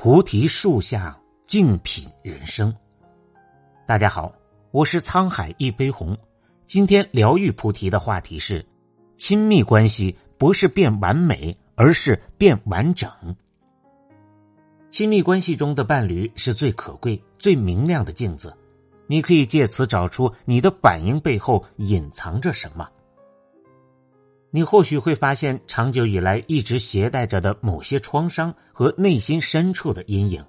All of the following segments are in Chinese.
菩提树下静品人生。大家好，我是沧海一杯红。今天疗愈菩提的话题是：亲密关系不是变完美，而是变完整。亲密关系中的伴侣是最可贵、最明亮的镜子，你可以借此找出你的反应背后隐藏着什么。你或许会发现，长久以来一直携带着的某些创伤和内心深处的阴影，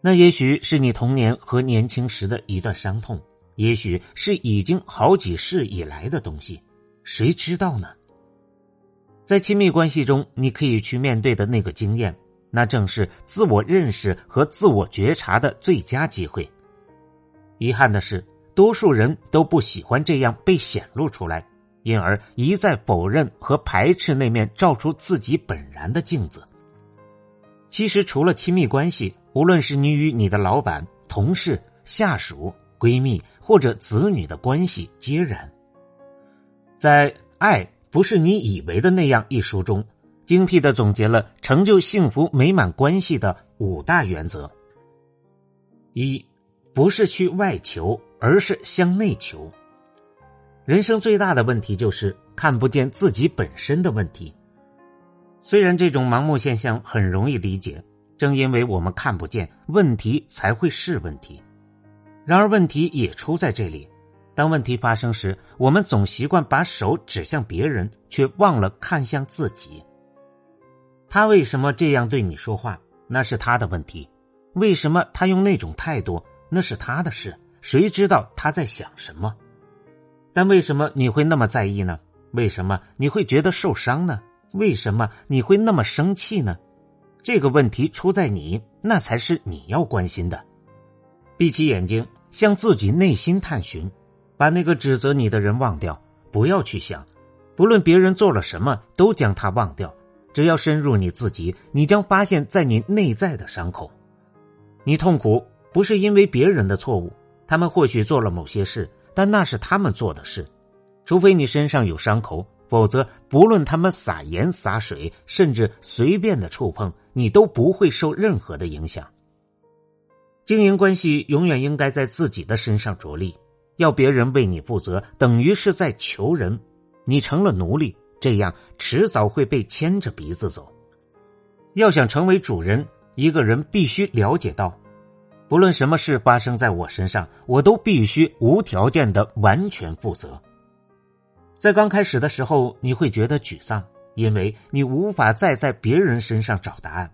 那也许是你童年和年轻时的一段伤痛，也许是已经好几世以来的东西，谁知道呢？在亲密关系中，你可以去面对的那个经验，那正是自我认识和自我觉察的最佳机会。遗憾的是，多数人都不喜欢这样被显露出来。因而一再否认和排斥那面照出自己本然的镜子。其实，除了亲密关系，无论是你与你的老板、同事、下属、闺蜜或者子女的关系，皆然。在《爱不是你以为的那样》一书中，精辟的总结了成就幸福美满关系的五大原则：一，不是去外求，而是向内求。人生最大的问题就是看不见自己本身的问题。虽然这种盲目现象很容易理解，正因为我们看不见问题，才会是问题。然而问题也出在这里：当问题发生时，我们总习惯把手指向别人，却忘了看向自己。他为什么这样对你说话？那是他的问题。为什么他用那种态度？那是他的事。谁知道他在想什么？但为什么你会那么在意呢？为什么你会觉得受伤呢？为什么你会那么生气呢？这个问题出在你，那才是你要关心的。闭起眼睛，向自己内心探寻，把那个指责你的人忘掉，不要去想，不论别人做了什么，都将他忘掉。只要深入你自己，你将发现在你内在的伤口。你痛苦不是因为别人的错误，他们或许做了某些事。但那是他们做的事，除非你身上有伤口，否则不论他们撒盐撒水，甚至随便的触碰，你都不会受任何的影响。经营关系永远应该在自己的身上着力，要别人为你负责，等于是在求人，你成了奴隶，这样迟早会被牵着鼻子走。要想成为主人，一个人必须了解到。不论什么事发生在我身上，我都必须无条件的完全负责。在刚开始的时候，你会觉得沮丧，因为你无法再在别人身上找答案。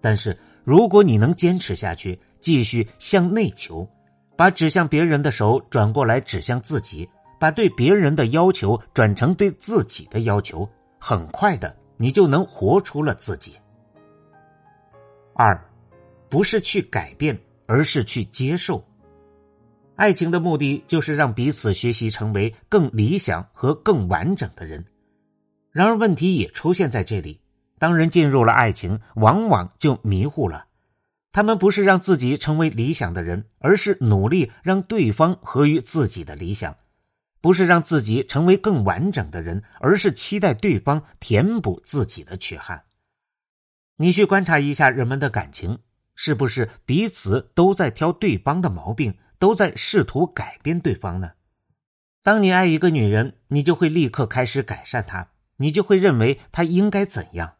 但是，如果你能坚持下去，继续向内求，把指向别人的手转过来指向自己，把对别人的要求转成对自己的要求，很快的，你就能活出了自己。二，不是去改变。而是去接受，爱情的目的就是让彼此学习成为更理想和更完整的人。然而，问题也出现在这里：当人进入了爱情，往往就迷糊了。他们不是让自己成为理想的人，而是努力让对方合于自己的理想；不是让自己成为更完整的人，而是期待对方填补自己的缺憾。你去观察一下人们的感情。是不是彼此都在挑对方的毛病，都在试图改变对方呢？当你爱一个女人，你就会立刻开始改善她，你就会认为她应该怎样。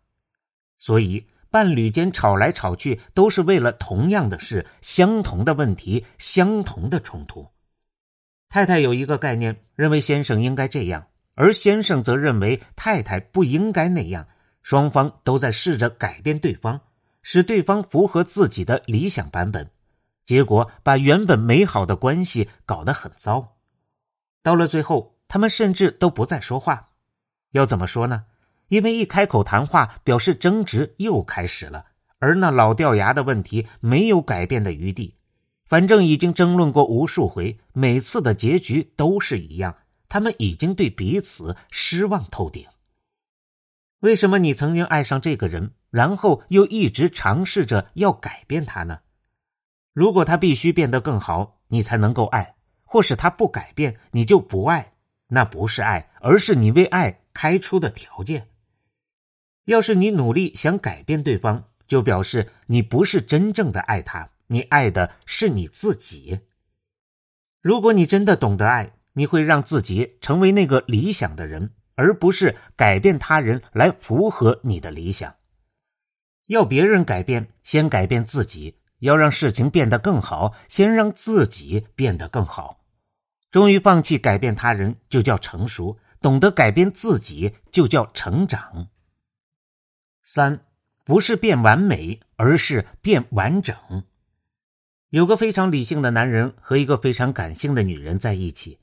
所以，伴侣间吵来吵去，都是为了同样的事、相同的问题、相同的冲突。太太有一个概念，认为先生应该这样，而先生则认为太太不应该那样，双方都在试着改变对方。使对方符合自己的理想版本，结果把原本美好的关系搞得很糟。到了最后，他们甚至都不再说话。要怎么说呢？因为一开口谈话，表示争执又开始了，而那老掉牙的问题没有改变的余地。反正已经争论过无数回，每次的结局都是一样，他们已经对彼此失望透顶。为什么你曾经爱上这个人，然后又一直尝试着要改变他呢？如果他必须变得更好，你才能够爱；或是他不改变，你就不爱。那不是爱，而是你为爱开出的条件。要是你努力想改变对方，就表示你不是真正的爱他，你爱的是你自己。如果你真的懂得爱，你会让自己成为那个理想的人，而不是改变他人来符合你的理想。要别人改变，先改变自己；要让事情变得更好，先让自己变得更好。终于放弃改变他人，就叫成熟；懂得改变自己，就叫成长。三，不是变完美，而是变完整。有个非常理性的男人和一个非常感性的女人在一起，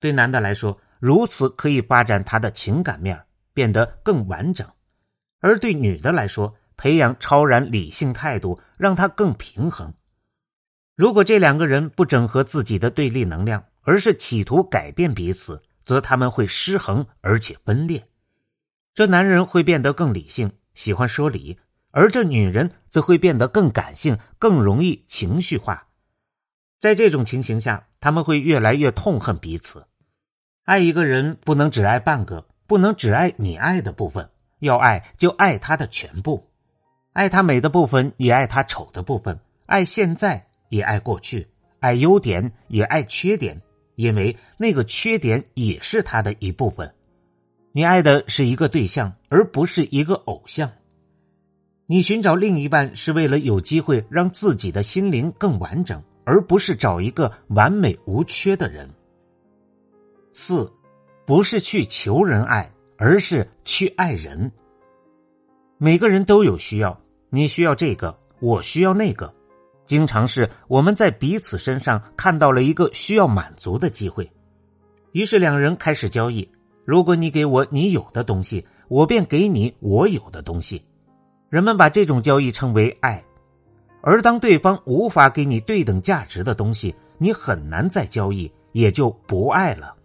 对男的来说，如此可以发展他的情感面，变得更完整；而对女的来说，培养超然理性态度，让他更平衡。如果这两个人不整合自己的对立能量，而是企图改变彼此，则他们会失衡而且分裂。这男人会变得更理性。喜欢说理，而这女人则会变得更感性，更容易情绪化。在这种情形下，他们会越来越痛恨彼此。爱一个人不能只爱半个，不能只爱你爱的部分，要爱就爱他的全部，爱他美的部分，也爱他丑的部分，爱现在也爱过去，爱优点也爱缺点，因为那个缺点也是他的一部分。你爱的是一个对象，而不是一个偶像。你寻找另一半是为了有机会让自己的心灵更完整，而不是找一个完美无缺的人。四，不是去求人爱，而是去爱人。每个人都有需要，你需要这个，我需要那个，经常是我们在彼此身上看到了一个需要满足的机会，于是两人开始交易。如果你给我你有的东西，我便给你我有的东西。人们把这种交易称为爱。而当对方无法给你对等价值的东西，你很难再交易，也就不爱了。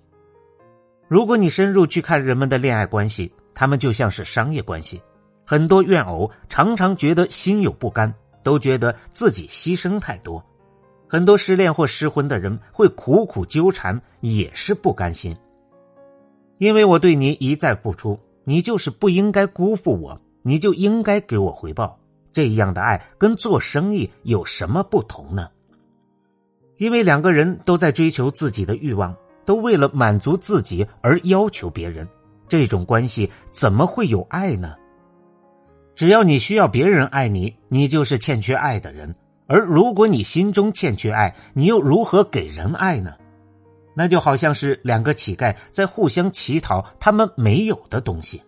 如果你深入去看人们的恋爱关系，他们就像是商业关系。很多怨偶常常觉得心有不甘，都觉得自己牺牲太多。很多失恋或失婚的人会苦苦纠缠，也是不甘心。因为我对你一再付出，你就是不应该辜负我，你就应该给我回报。这样的爱跟做生意有什么不同呢？因为两个人都在追求自己的欲望，都为了满足自己而要求别人，这种关系怎么会有爱呢？只要你需要别人爱你，你就是欠缺爱的人；而如果你心中欠缺爱，你又如何给人爱呢？那就好像是两个乞丐在互相乞讨他们没有的东西。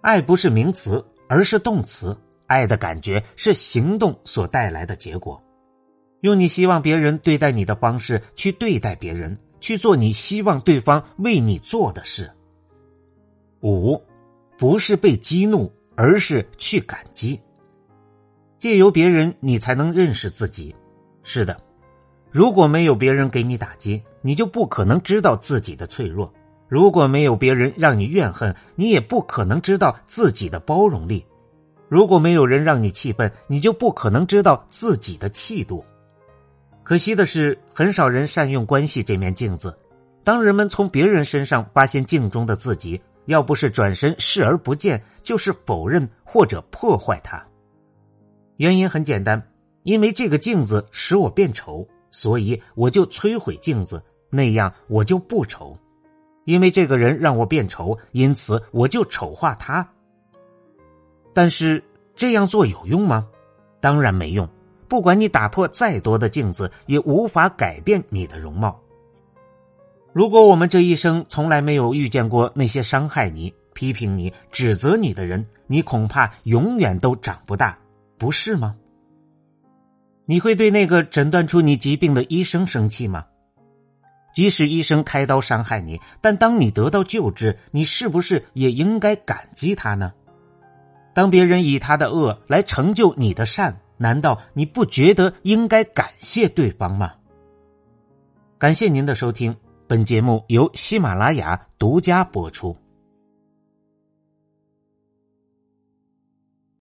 爱不是名词，而是动词。爱的感觉是行动所带来的结果。用你希望别人对待你的方式去对待别人，去做你希望对方为你做的事。五，不是被激怒，而是去感激。借由别人，你才能认识自己。是的。如果没有别人给你打击，你就不可能知道自己的脆弱；如果没有别人让你怨恨，你也不可能知道自己的包容力；如果没有人让你气愤，你就不可能知道自己的气度。可惜的是，很少人善用关系这面镜子。当人们从别人身上发现镜中的自己，要不是转身视而不见，就是否认或者破坏它。原因很简单，因为这个镜子使我变丑。所以我就摧毁镜子，那样我就不丑。因为这个人让我变丑，因此我就丑化他。但是这样做有用吗？当然没用。不管你打破再多的镜子，也无法改变你的容貌。如果我们这一生从来没有遇见过那些伤害你、批评你、指责你的人，你恐怕永远都长不大，不是吗？你会对那个诊断出你疾病的医生生气吗？即使医生开刀伤害你，但当你得到救治，你是不是也应该感激他呢？当别人以他的恶来成就你的善，难道你不觉得应该感谢对方吗？感谢您的收听，本节目由喜马拉雅独家播出。